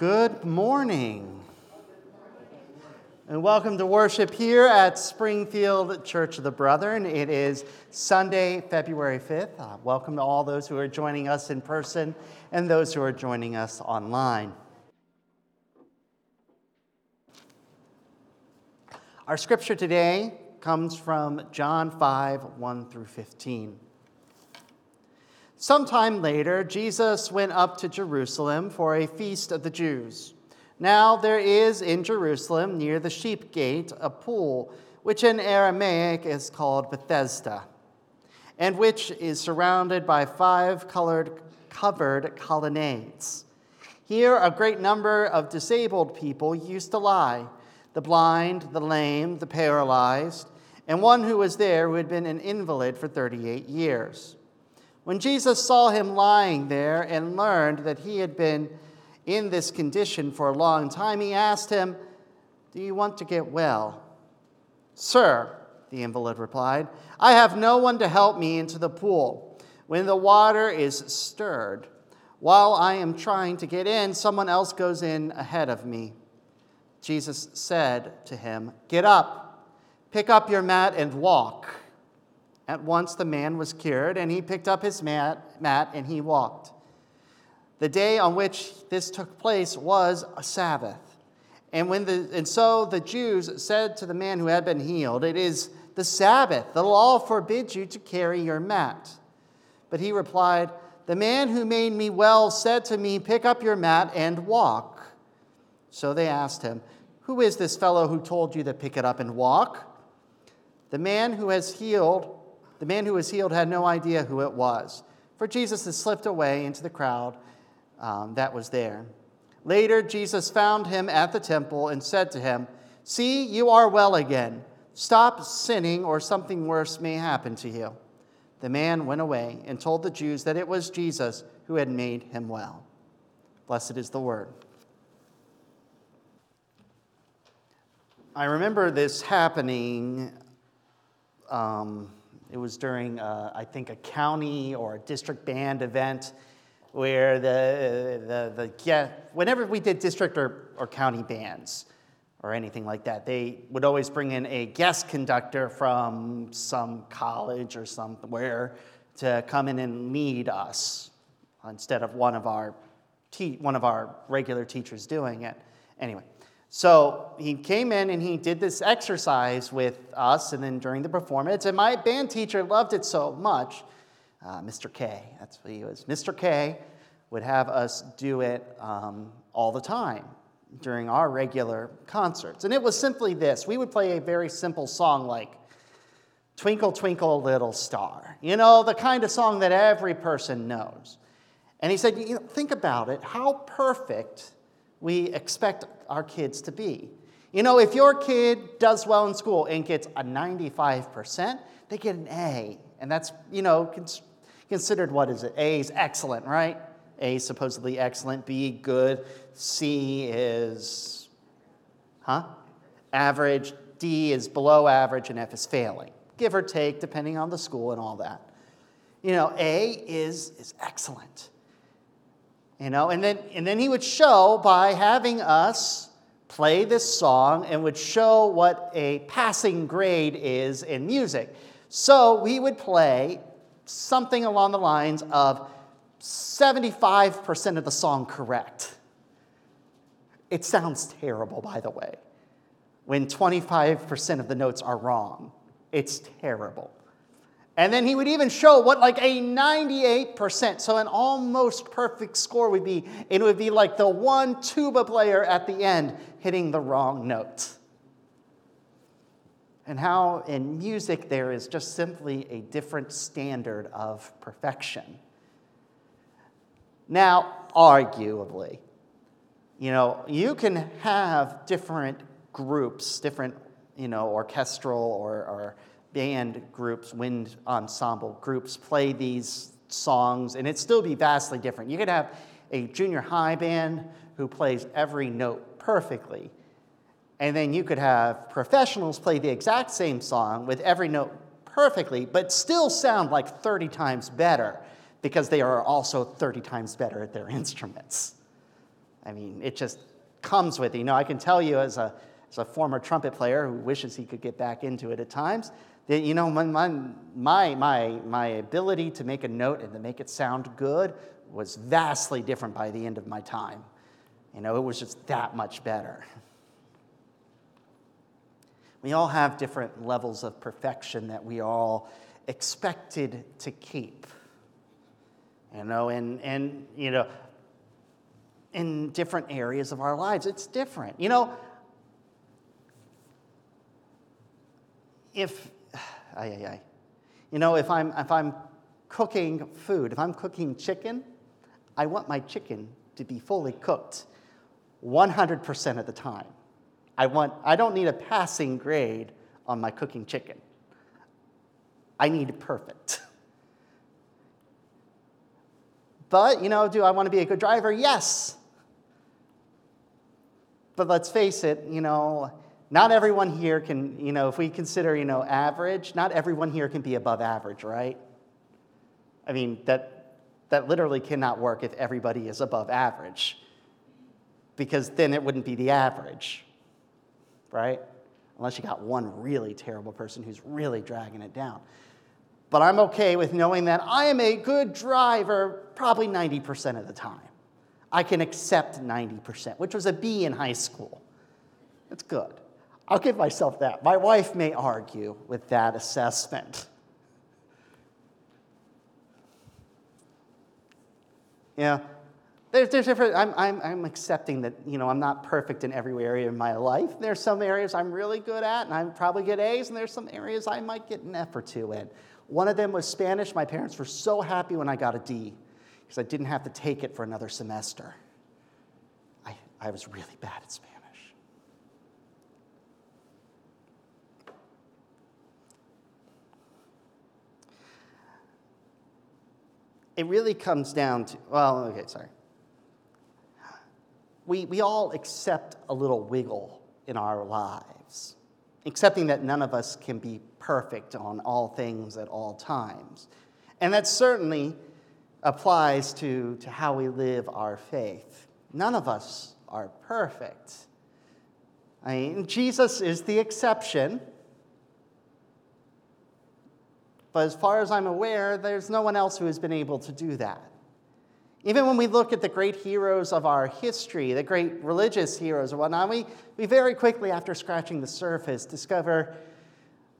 Good morning. And welcome to worship here at Springfield Church of the Brethren. It is Sunday, February 5th. Uh, welcome to all those who are joining us in person and those who are joining us online. Our scripture today comes from John 5 1 through 15. Sometime later, Jesus went up to Jerusalem for a feast of the Jews. Now there is in Jerusalem, near the sheep gate, a pool, which in Aramaic is called Bethesda, and which is surrounded by five colored, covered colonnades. Here, a great number of disabled people used to lie the blind, the lame, the paralyzed, and one who was there who had been an invalid for 38 years. When Jesus saw him lying there and learned that he had been in this condition for a long time, he asked him, Do you want to get well? Sir, the invalid replied, I have no one to help me into the pool when the water is stirred. While I am trying to get in, someone else goes in ahead of me. Jesus said to him, Get up, pick up your mat, and walk. At once the man was cured, and he picked up his mat, mat and he walked. The day on which this took place was a Sabbath. And, when the, and so the Jews said to the man who had been healed, It is the Sabbath. The law forbids you to carry your mat. But he replied, The man who made me well said to me, Pick up your mat and walk. So they asked him, Who is this fellow who told you to pick it up and walk? The man who has healed the man who was healed had no idea who it was, for Jesus had slipped away into the crowd um, that was there. Later, Jesus found him at the temple and said to him, See, you are well again. Stop sinning, or something worse may happen to you. The man went away and told the Jews that it was Jesus who had made him well. Blessed is the word. I remember this happening. Um, it was during, uh, I think, a county or a district band event where the, the, the yeah, whenever we did district or, or county bands or anything like that, they would always bring in a guest conductor from some college or somewhere to come in and lead us instead of one of our, te- one of our regular teachers doing it. Anyway, so he came in and he did this exercise with us, and then during the performance, and my band teacher loved it so much. Uh, Mr. K, that's what he was. Mr. K would have us do it um, all the time during our regular concerts. And it was simply this we would play a very simple song like Twinkle, Twinkle, Little Star. You know, the kind of song that every person knows. And he said, you know, think about it. How perfect we expect our kids to be. You know, if your kid does well in school and gets a 95%, they get an A. And that's, you know, considered what is it? A is excellent, right? A is supposedly excellent, B good, C is, huh? Average, D is below average, and F is failing. Give or take, depending on the school and all that. You know, A is, is excellent. You know, and then, and then he would show by having us play this song and would show what a passing grade is in music. So we would play something along the lines of 75% of the song correct. It sounds terrible, by the way, when 25% of the notes are wrong. It's terrible. And then he would even show what like a 98%, so an almost perfect score would be. It would be like the one tuba player at the end hitting the wrong note. And how in music there is just simply a different standard of perfection. Now, arguably, you know, you can have different groups, different, you know, orchestral or, or band groups, wind ensemble groups play these songs, and it'd still be vastly different. You could have a junior high band who plays every note perfectly, and then you could have professionals play the exact same song with every note perfectly, but still sound like 30 times better because they are also 30 times better at their instruments. I mean, it just comes with it. You know, I can tell you as a, as a former trumpet player who wishes he could get back into it at times, you know, my, my, my, my ability to make a note and to make it sound good was vastly different by the end of my time. You know, it was just that much better. We all have different levels of perfection that we all expected to keep. You know, and, and you know, in different areas of our lives, it's different. You know, if, ay, ay, ay. You know, if I'm, if I'm cooking food, if I'm cooking chicken, I want my chicken to be fully cooked 100% of the time. I, want, I don't need a passing grade on my cooking chicken. I need perfect. But, you know, do I want to be a good driver? Yes. But let's face it, you know, not everyone here can, you know, if we consider, you know, average, not everyone here can be above average, right? I mean, that, that literally cannot work if everybody is above average, because then it wouldn't be the average, right? Unless you got one really terrible person who's really dragging it down. But I'm okay with knowing that I am a good driver probably 90% of the time. I can accept 90%, which was a B in high school. That's good. I'll give myself that. My wife may argue with that assessment. Yeah, there's, there's different, I'm, I'm, I'm accepting that, you know, I'm not perfect in every area of my life. There's some areas I'm really good at, and I probably get A's, and there's some areas I might get an F or two in. One of them was Spanish. My parents were so happy when I got a D because I didn't have to take it for another semester. I, I was really bad at Spanish. It really comes down to, well, okay, sorry. We, we all accept a little wiggle in our lives, accepting that none of us can be perfect on all things at all times. And that certainly applies to, to how we live our faith. None of us are perfect. I mean, Jesus is the exception. But as far as I'm aware, there's no one else who has been able to do that. Even when we look at the great heroes of our history, the great religious heroes and whatnot, we, we very quickly, after scratching the surface, discover,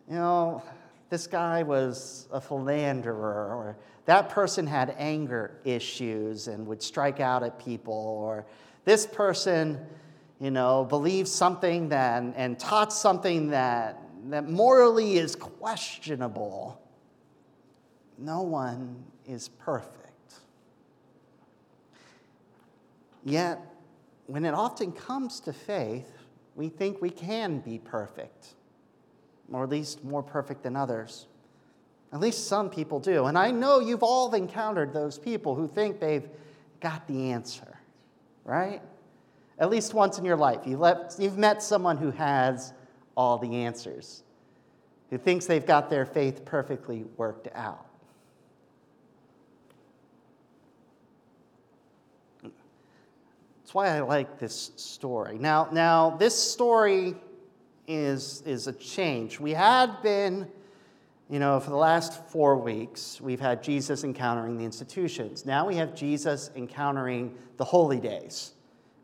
you know, this guy was a philanderer, or that person had anger issues and would strike out at people, or this person, you know, believed something that, and taught something that, that morally is questionable. No one is perfect. Yet, when it often comes to faith, we think we can be perfect, or at least more perfect than others. At least some people do. And I know you've all encountered those people who think they've got the answer, right? At least once in your life, you've met someone who has all the answers, who thinks they've got their faith perfectly worked out. That's why I like this story. Now, now this story is, is a change. We had been, you know, for the last four weeks, we've had Jesus encountering the institutions. Now we have Jesus encountering the holy days.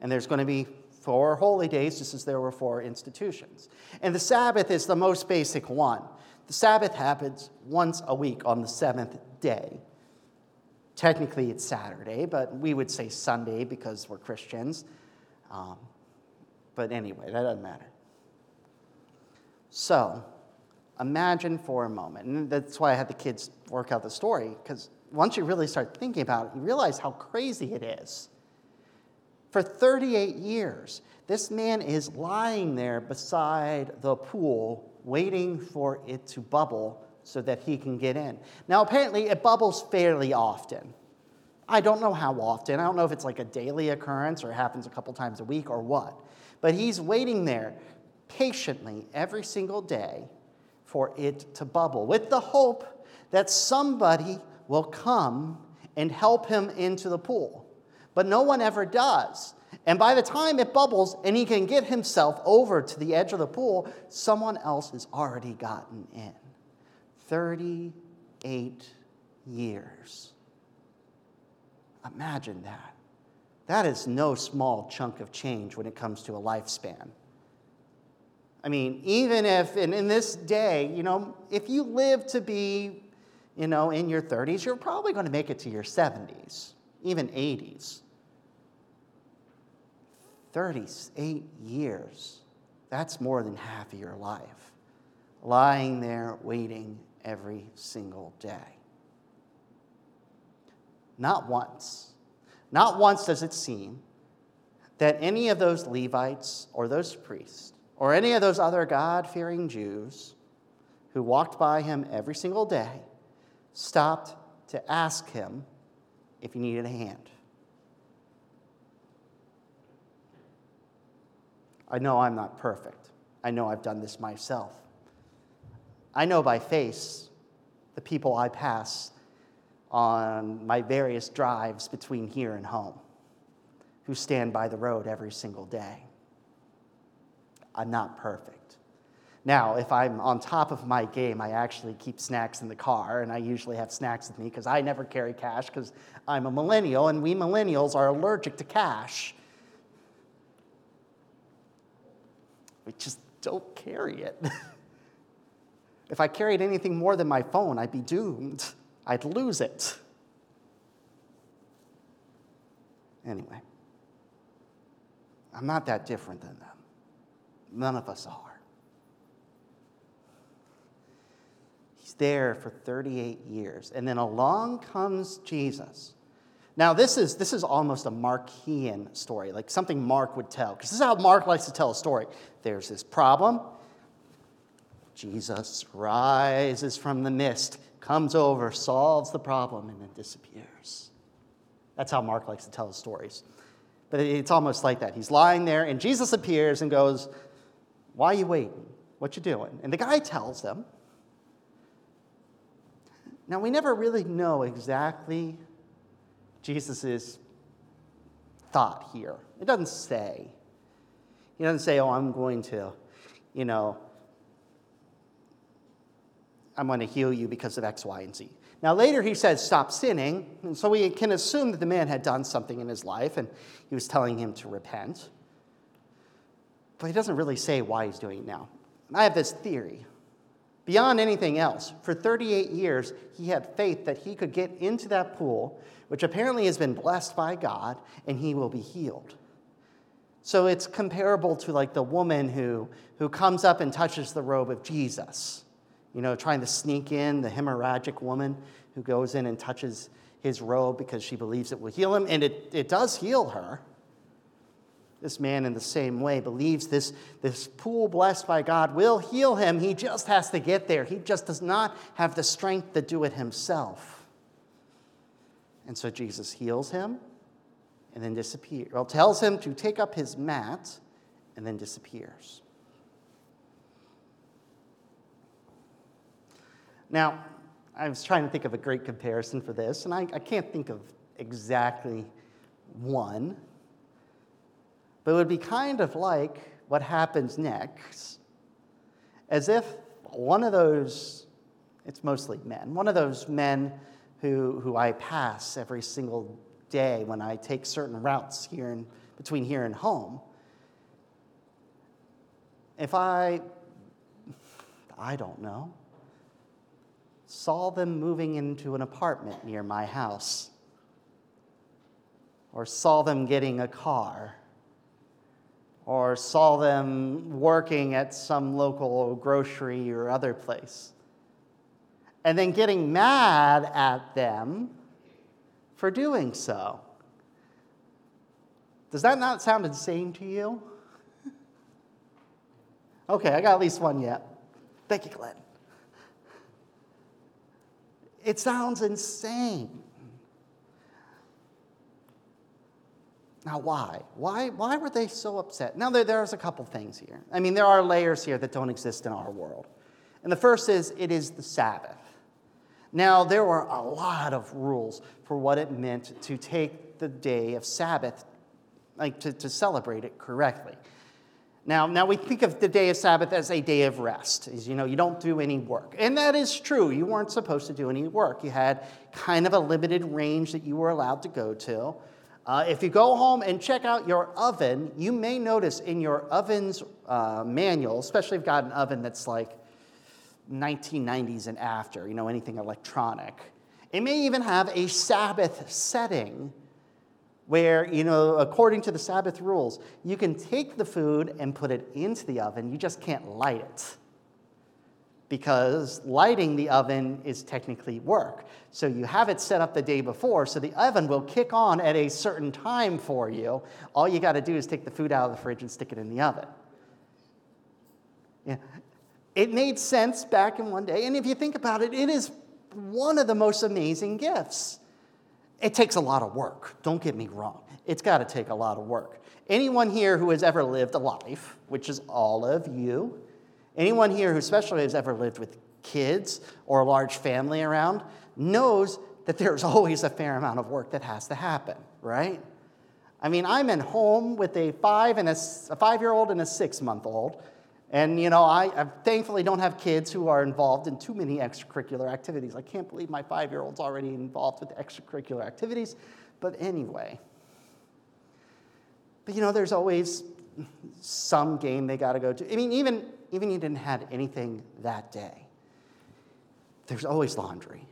And there's going to be four holy days, just as there were four institutions. And the Sabbath is the most basic one. The Sabbath happens once a week on the seventh day. Technically, it's Saturday, but we would say Sunday because we're Christians. Um, but anyway, that doesn't matter. So, imagine for a moment, and that's why I had the kids work out the story, because once you really start thinking about it, you realize how crazy it is. For 38 years, this man is lying there beside the pool, waiting for it to bubble so that he can get in. Now, apparently, it bubbles fairly often. I don't know how often. I don't know if it's like a daily occurrence or it happens a couple times a week or what. But he's waiting there patiently every single day for it to bubble with the hope that somebody will come and help him into the pool. But no one ever does. And by the time it bubbles and he can get himself over to the edge of the pool, someone else has already gotten in. 38 years. Imagine that. That is no small chunk of change when it comes to a lifespan. I mean, even if, and in this day, you know, if you live to be, you know, in your 30s, you're probably going to make it to your 70s, even 80s. 38 years, that's more than half of your life, lying there waiting every single day. Not once, not once does it seem that any of those Levites or those priests or any of those other God fearing Jews who walked by him every single day stopped to ask him if he needed a hand. I know I'm not perfect. I know I've done this myself. I know by face the people I pass on my various drives between here and home who stand by the road every single day. I'm not perfect. Now, if I'm on top of my game, I actually keep snacks in the car, and I usually have snacks with me because I never carry cash because I'm a millennial, and we millennials are allergic to cash. We just don't carry it. if I carried anything more than my phone, I'd be doomed. I'd lose it. Anyway, I'm not that different than them. None of us are. He's there for 38 years. And then along comes Jesus. Now, this is, this is almost a Markian story, like something Mark would tell, because this is how Mark likes to tell a story. There's this problem. Jesus rises from the mist comes over, solves the problem, and then disappears. That's how Mark likes to tell his stories. But it's almost like that. He's lying there, and Jesus appears and goes, Why are you waiting? What you doing? And the guy tells them. Now, we never really know exactly Jesus' thought here. It doesn't say. He doesn't say, Oh, I'm going to, you know, I'm going to heal you because of X, Y, and Z. Now, later he says, Stop sinning. And so we can assume that the man had done something in his life and he was telling him to repent. But he doesn't really say why he's doing it now. I have this theory. Beyond anything else, for 38 years, he had faith that he could get into that pool, which apparently has been blessed by God, and he will be healed. So it's comparable to like the woman who, who comes up and touches the robe of Jesus you know, trying to sneak in, the hemorrhagic woman who goes in and touches his robe because she believes it will heal him, and it, it does heal her. This man, in the same way, believes this, this pool blessed by God will heal him. He just has to get there. He just does not have the strength to do it himself. And so Jesus heals him and then disappears. Well, tells him to take up his mat and then disappears. Now, I was trying to think of a great comparison for this, and I, I can't think of exactly one, but it would be kind of like what happens next, as if one of those, it's mostly men, one of those men who, who I pass every single day when I take certain routes here in, between here and home, if I, I don't know, saw them moving into an apartment near my house, or saw them getting a car, or saw them working at some local grocery or other place, and then getting mad at them for doing so. Does that not sound insane to you? Okay, I got at least one yet. Thank you, Glenn. It sounds insane. Now, why? Why, why were they so upset? Now, there, there's a couple things here. I mean, there are layers here that don't exist in our world. And the first is it is the Sabbath. Now, there were a lot of rules for what it meant to take the day of Sabbath like to, to celebrate it correctly. Now, now we think of the day of Sabbath as a day of rest. Is you know, you don't do any work. And that is true. You weren't supposed to do any work. You had kind of a limited range that you were allowed to go to. Uh, if you go home and check out your oven, you may notice in your oven's uh, manual, especially if you've got an oven that's like 1990s and after, you know, anything electronic, it may even have a Sabbath setting where, you know, according to the Sabbath rules, you can take the food and put it into the oven, you just can't light it. Because lighting the oven is technically work. So you have it set up the day before, so the oven will kick on at a certain time for you. All you got to do is take the food out of the fridge and stick it in the oven. Yeah. It made sense back in one day, and if you think about it, it is one of the most amazing gifts. It takes a lot of work, don't get me wrong. It's got to take a lot of work. Anyone here who has ever lived a life, which is all of you, anyone here who especially has ever lived with kids or a large family around, knows that there's always a fair amount of work that has to happen, right? I mean, I'm in home with a five and a, a five-year-old and a six-month-old, and you know, I, I, thankfully don't have kids who are involved in too many extracurricular activities. I can't believe my five year old's already involved with extracurricular activities. But anyway. But you know, there's always some game they got to go to. I mean, even, even you didn't have anything that day, there's always laundry,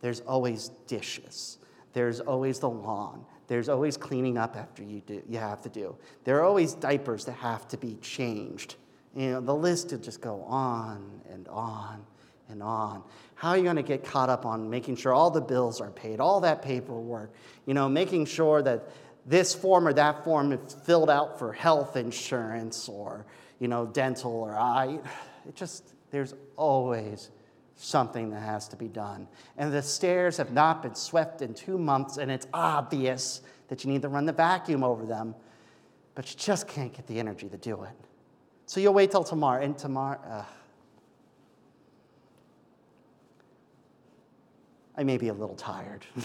there's always dishes, there's always the lawn, there's always cleaning up after you, do, you have to do, there are always diapers that have to be changed. You know, the list could just go on and on and on. How are you going to get caught up on making sure all the bills are paid, all that paperwork, you know, making sure that this form or that form is filled out for health insurance or, you know, dental or eye. It just, there's always something that has to be done. And the stairs have not been swept in two months, and it's obvious that you need to run the vacuum over them, but you just can't get the energy to do it. So you'll wait till tomorrow, and tomorrow, uh, I may be a little tired.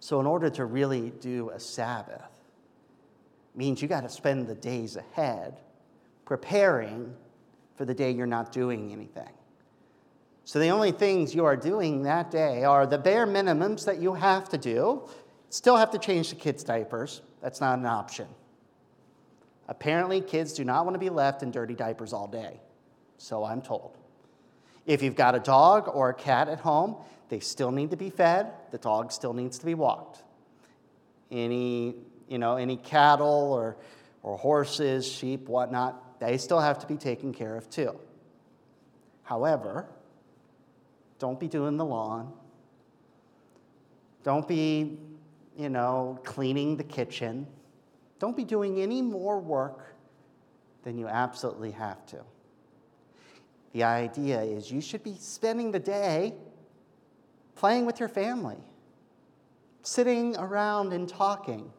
so, in order to really do a Sabbath, means you got to spend the days ahead preparing for the day you're not doing anything. So, the only things you are doing that day are the bare minimums that you have to do. Still have to change the kids' diapers, that's not an option. Apparently, kids do not want to be left in dirty diapers all day, so I'm told. If you've got a dog or a cat at home, they still need to be fed, the dog still needs to be walked. Any, you know, any cattle or, or horses, sheep, whatnot, they still have to be taken care of too. However, don't be doing the lawn. Don't be, you know, cleaning the kitchen. Don't be doing any more work than you absolutely have to. The idea is you should be spending the day playing with your family, sitting around and talking.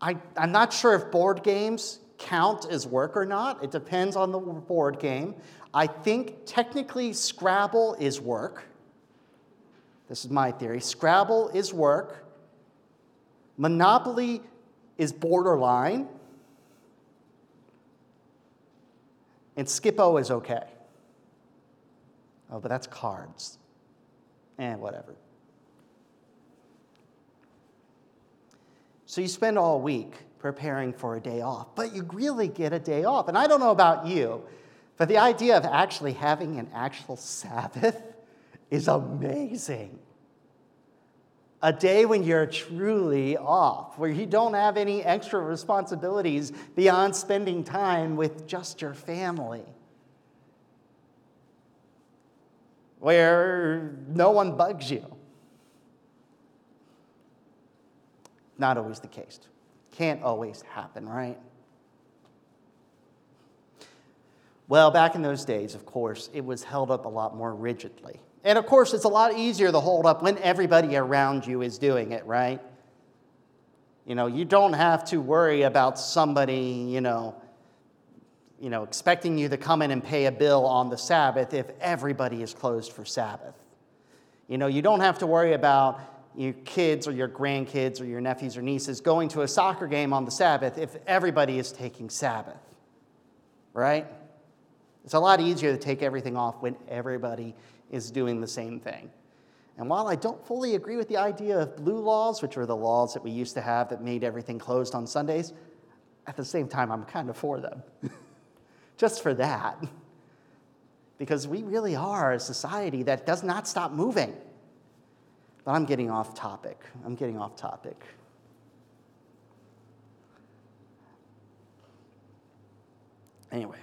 I, am not sure if board games count as work or not. It depends on the board game. I think technically Scrabble is work. This is my theory. Scrabble is work. Monopoly is borderline, and Skip-Bo is okay. Oh, but that's cards. And eh, whatever. So you spend all week preparing for a day off, but you really get a day off. And I don't know about you, but the idea of actually having an actual Sabbath is amazing a day when you're truly off, where you don't have any extra responsibilities beyond spending time with just your family, where no one bugs you. Not always the case. Can't always happen, right? Well, back in those days, of course, it was held up a lot more rigidly. And of course, it's a lot easier to hold up when everybody around you is doing it, right? You know, you don't have to worry about somebody, you know, you know, expecting you to come in and pay a bill on the Sabbath if everybody is closed for Sabbath. You know, you don't have to worry about your kids or your grandkids or your nephews or nieces going to a soccer game on the Sabbath if everybody is taking Sabbath, right? It's a lot easier to take everything off when everybody is doing the same thing. And while I don't fully agree with the idea of blue laws, which were the laws that we used to have that made everything closed on Sundays, at the same time, I'm kind of for them. Just for that. Because we really are a society that does not stop moving. But I'm getting off topic. I'm getting off topic. Anyway.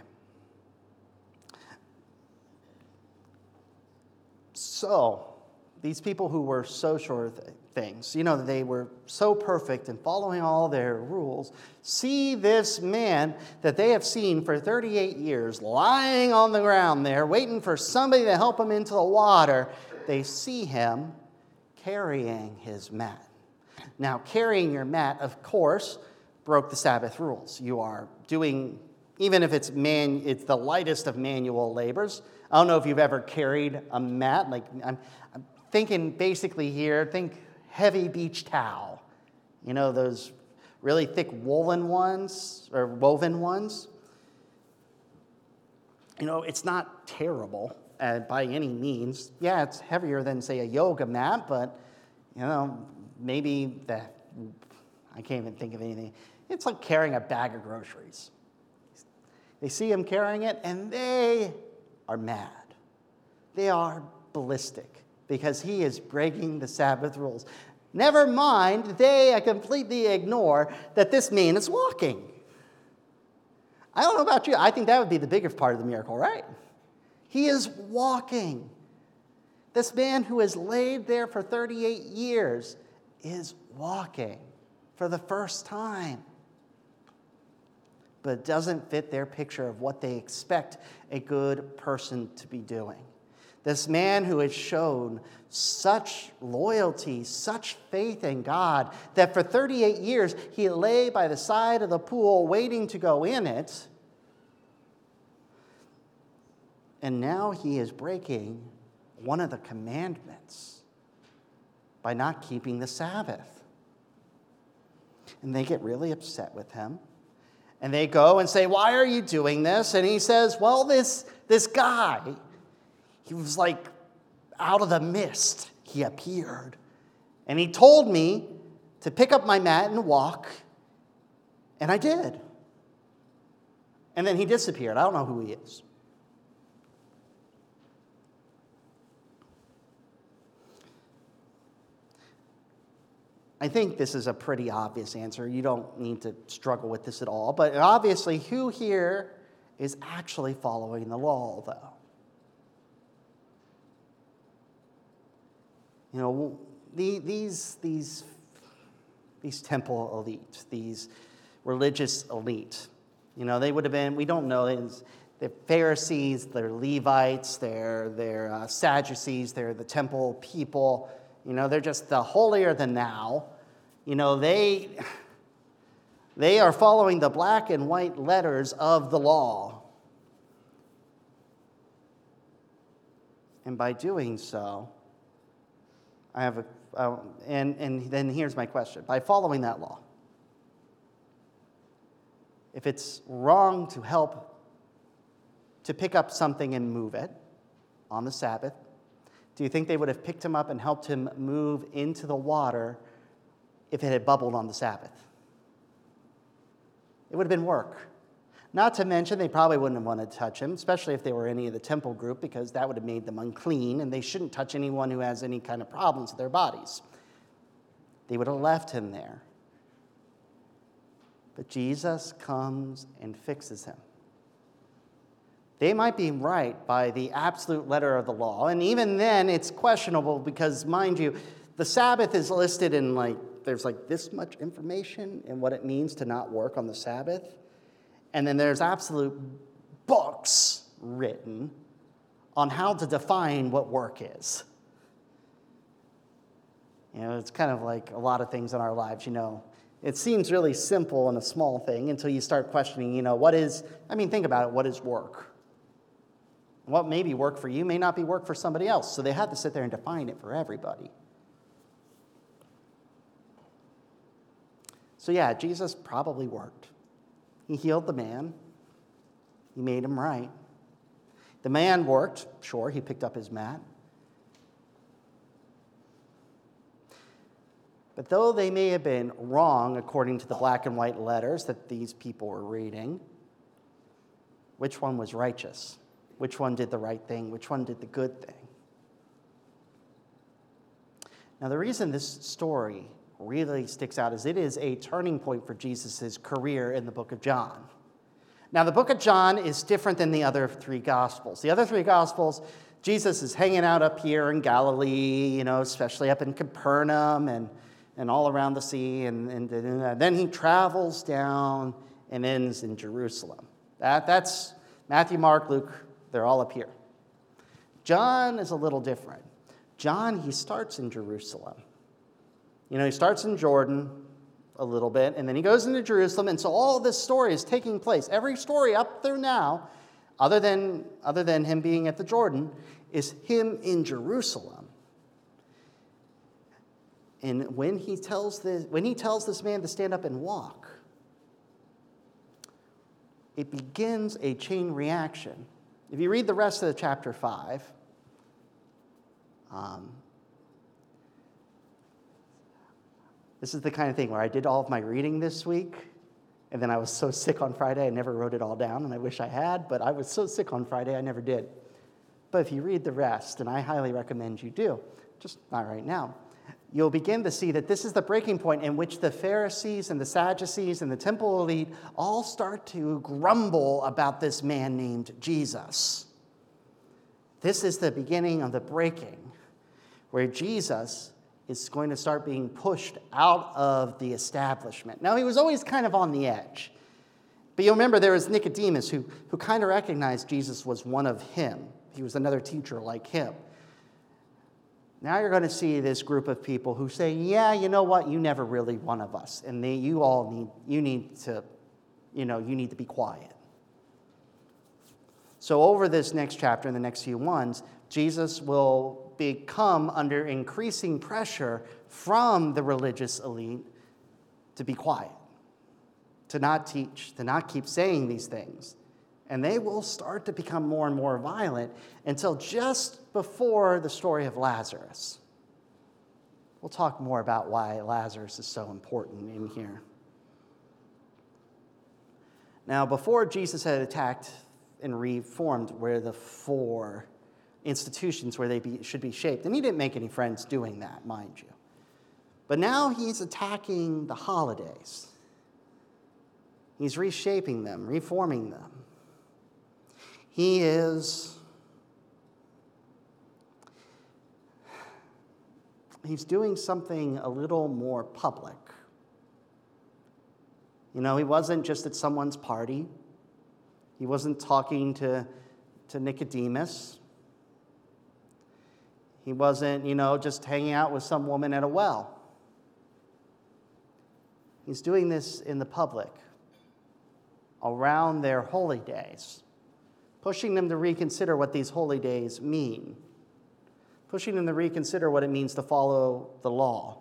So, these people who were so sure of things, you know, they were so perfect in following all their rules, see this man that they have seen for 38 years lying on the ground there, waiting for somebody to help him into the water. They see him carrying his mat. Now, carrying your mat, of course, broke the Sabbath rules. You are doing, even if it's, man, it's the lightest of manual labors. I don't know if you've ever carried a mat. Like, I'm, I'm thinking basically here, think heavy beach towel. You know, those really thick woolen ones or woven ones. You know, it's not terrible uh, by any means. Yeah, it's heavier than, say, a yoga mat, but, you know, maybe the, I can't even think of anything. It's like carrying a bag of groceries. They see him carrying it and they are mad. They are ballistic because he is breaking the Sabbath rules. Never mind, they completely ignore that this man is walking. I don't know about you, I think that would be the biggest part of the miracle, right? He is walking. This man who has laid there for 38 years is walking for the first time. But it doesn't fit their picture of what they expect a good person to be doing. This man who has shown such loyalty, such faith in God, that for 38 years he lay by the side of the pool waiting to go in it and now he is breaking one of the commandments by not keeping the Sabbath. And they get really upset with him. And they go and say, Why are you doing this? And he says, Well, this, this guy, he was like out of the mist. He appeared. And he told me to pick up my mat and walk. And I did. And then he disappeared. I don't know who he is. I think this is a pretty obvious answer. You don't need to struggle with this at all. But obviously, who here is actually following the law, though? You know, these, these, these temple elite, these religious elite, you know, they would have been, we don't know, they're Pharisees, they're Levites, they're, they're uh, Sadducees, they're the temple people. You know, they're just the holier than thou you know, they, they are following the black and white letters of the law. And by doing so, I have a, uh, and, and then here's my question by following that law, if it's wrong to help to pick up something and move it on the Sabbath, do you think they would have picked him up and helped him move into the water if it had bubbled on the Sabbath. It would have been work. Not to mention, they probably wouldn't have wanted to touch him, especially if they were any of the temple group, because that would have made them unclean, and they shouldn't touch anyone who has any kind of problems with their bodies. They would have left him there. But Jesus comes and fixes him. They might be right by the absolute letter of the law, and even then it's questionable because, mind you, the Sabbath is listed in like there's like this much information and what it means to not work on the Sabbath. And then there's absolute books written on how to define what work is. You know, it's kind of like a lot of things in our lives, you know. It seems really simple and a small thing until you start questioning, you know, what is, I mean, think about it, what is work? What may be work for you may not be work for somebody else. So they had to sit there and define it for everybody. So, yeah, Jesus probably worked. He healed the man, he made him right. The man worked, sure, he picked up his mat. But though they may have been wrong according to the black and white letters that these people were reading, which one was righteous? Which one did the right thing? Which one did the good thing? Now, the reason this story really sticks out is it is a turning point for Jesus' career in the book of John. Now, the book of John is different than the other three gospels. The other three gospels, Jesus is hanging out up here in Galilee, you know, especially up in Capernaum and, and all around the sea. And, and, and uh, then he travels down and ends in Jerusalem. That, that's Matthew, Mark, Luke, they're all up here. John is a little different. John, he starts in Jerusalem. You know, he starts in Jordan a little bit, and then he goes into Jerusalem, and so all this story is taking place. Every story up through now, other than, other than him being at the Jordan, is him in Jerusalem. And when he tells this, when he tells this man to stand up and walk, it begins a chain reaction. If you read the rest of the chapter 5, um, this is the kind of thing where I did all of my reading this week, and then I was so sick on Friday, I never wrote it all down, and I wish I had, but I was so sick on Friday, I never did. But if you read the rest, and I highly recommend you do, just not right now, you'll begin to see that this is the breaking point in which the Pharisees and the Sadducees and the temple elite all start to grumble about this man named Jesus. This is the beginning of the breaking where Jesus is going to start being pushed out of the establishment. Now, he was always kind of on the edge. But you'll remember there was Nicodemus who, who kind of recognized Jesus was one of him. He was another teacher like him. Now you're going to see this group of people who say, "Yeah, you know what? You never really one of us, and they, you all need you need to, you know, you need to be quiet." So over this next chapter and the next few ones, Jesus will become under increasing pressure from the religious elite to be quiet, to not teach, to not keep saying these things and they will start to become more and more violent until just before the story of Lazarus. We'll talk more about why Lazarus is so important in here. Now, before Jesus had attacked and reformed where the four institutions where they be, should be shaped, and he didn't make any friends doing that, mind you. But now he's attacking the holidays. He's reshaping them, reforming them. He is, he's doing something a little more public. You know, he wasn't just at someone's party, he wasn't talking to, to Nicodemus. He wasn't, you know, just hanging out with some woman at a well. He's doing this in the public around their holy days pushing them to reconsider what these holy days mean, pushing them to reconsider what it means to follow the law.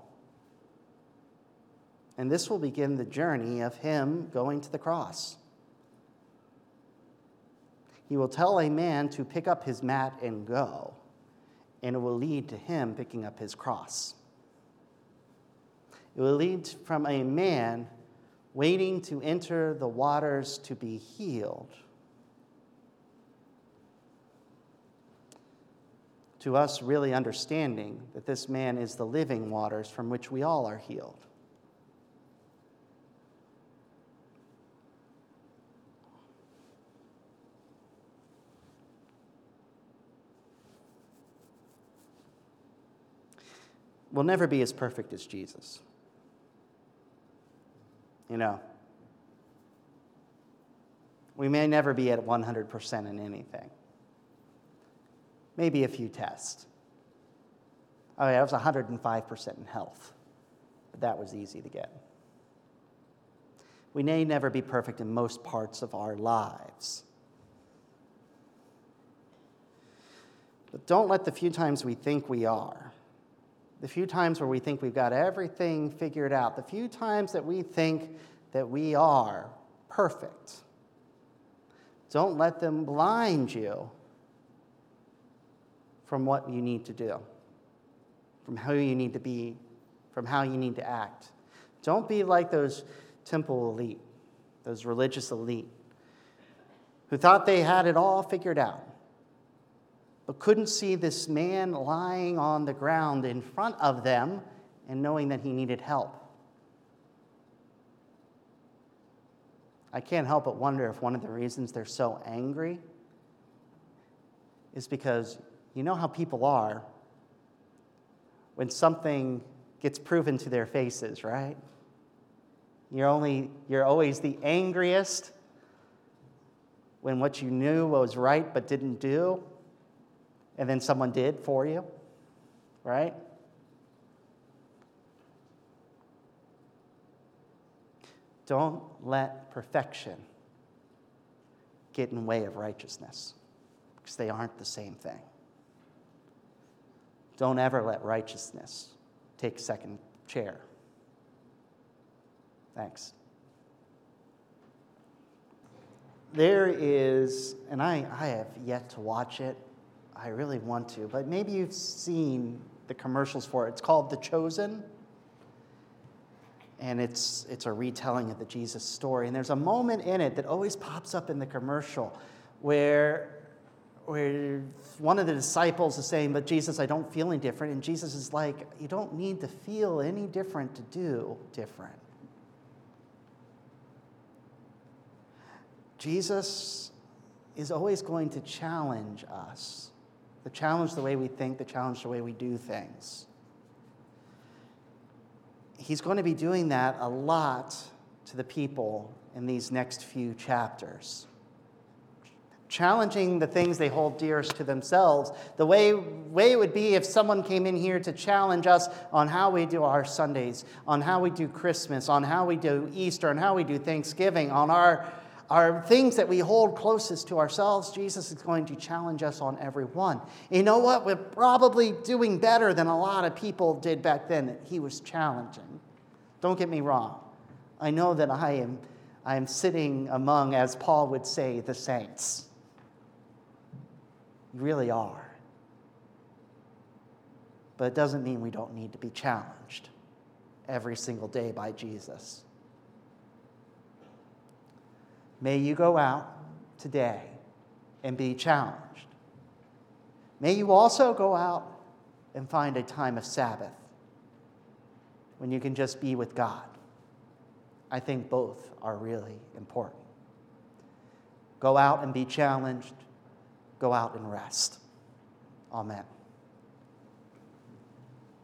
And this will begin the journey of him going to the cross. He will tell a man to pick up his mat and go, and it will lead to him picking up his cross. It will lead from a man waiting to enter the waters to be healed to us really understanding that this man is the living waters from which we all are healed. We'll never be as perfect as Jesus. You know, we may never be at 100% in anything maybe a few tests. Oh, yeah, I was 105% in health, but that was easy to get. We may never be perfect in most parts of our lives. But don't let the few times we think we are, the few times where we think we've got everything figured out, the few times that we think that we are perfect, don't let them blind you from what you need to do, from who you need to be, from how you need to act. Don't be like those temple elite, those religious elite, who thought they had it all figured out, but couldn't see this man lying on the ground in front of them and knowing that he needed help. I can't help but wonder if one of the reasons they're so angry is because you know how people are when something gets proven to their faces, right? You're, only, you're always the angriest when what you knew was right but didn't do, and then someone did for you, right? Don't let perfection get in the way of righteousness because they aren't the same thing. Don't ever let righteousness take second chair. Thanks. There is, and I, I have yet to watch it. I really want to, but maybe you've seen the commercials for it. It's called The Chosen. And it's, it's a retelling of the Jesus story. And there's a moment in it that always pops up in the commercial where where one of the disciples is saying, But Jesus, I don't feel any different. And Jesus is like, You don't need to feel any different to do different. Jesus is always going to challenge us, to challenge the way we think, to challenge the way we do things. He's going to be doing that a lot to the people in these next few chapters challenging the things they hold dearest to themselves. The way, way it would be if someone came in here to challenge us on how we do our Sundays, on how we do Christmas, on how we do Easter, on how we do Thanksgiving, on our, our things that we hold closest to ourselves. Jesus is going to challenge us on every one. You know what? We're probably doing better than a lot of people did back then. He was challenging. Don't get me wrong. I know that I am, I am sitting among, as Paul would say, the saints You really are. But it doesn't mean we don't need to be challenged every single day by Jesus. May you go out today and be challenged. May you also go out and find a time of Sabbath when you can just be with God. I think both are really important. Go out and be challenged go out and rest. Amen.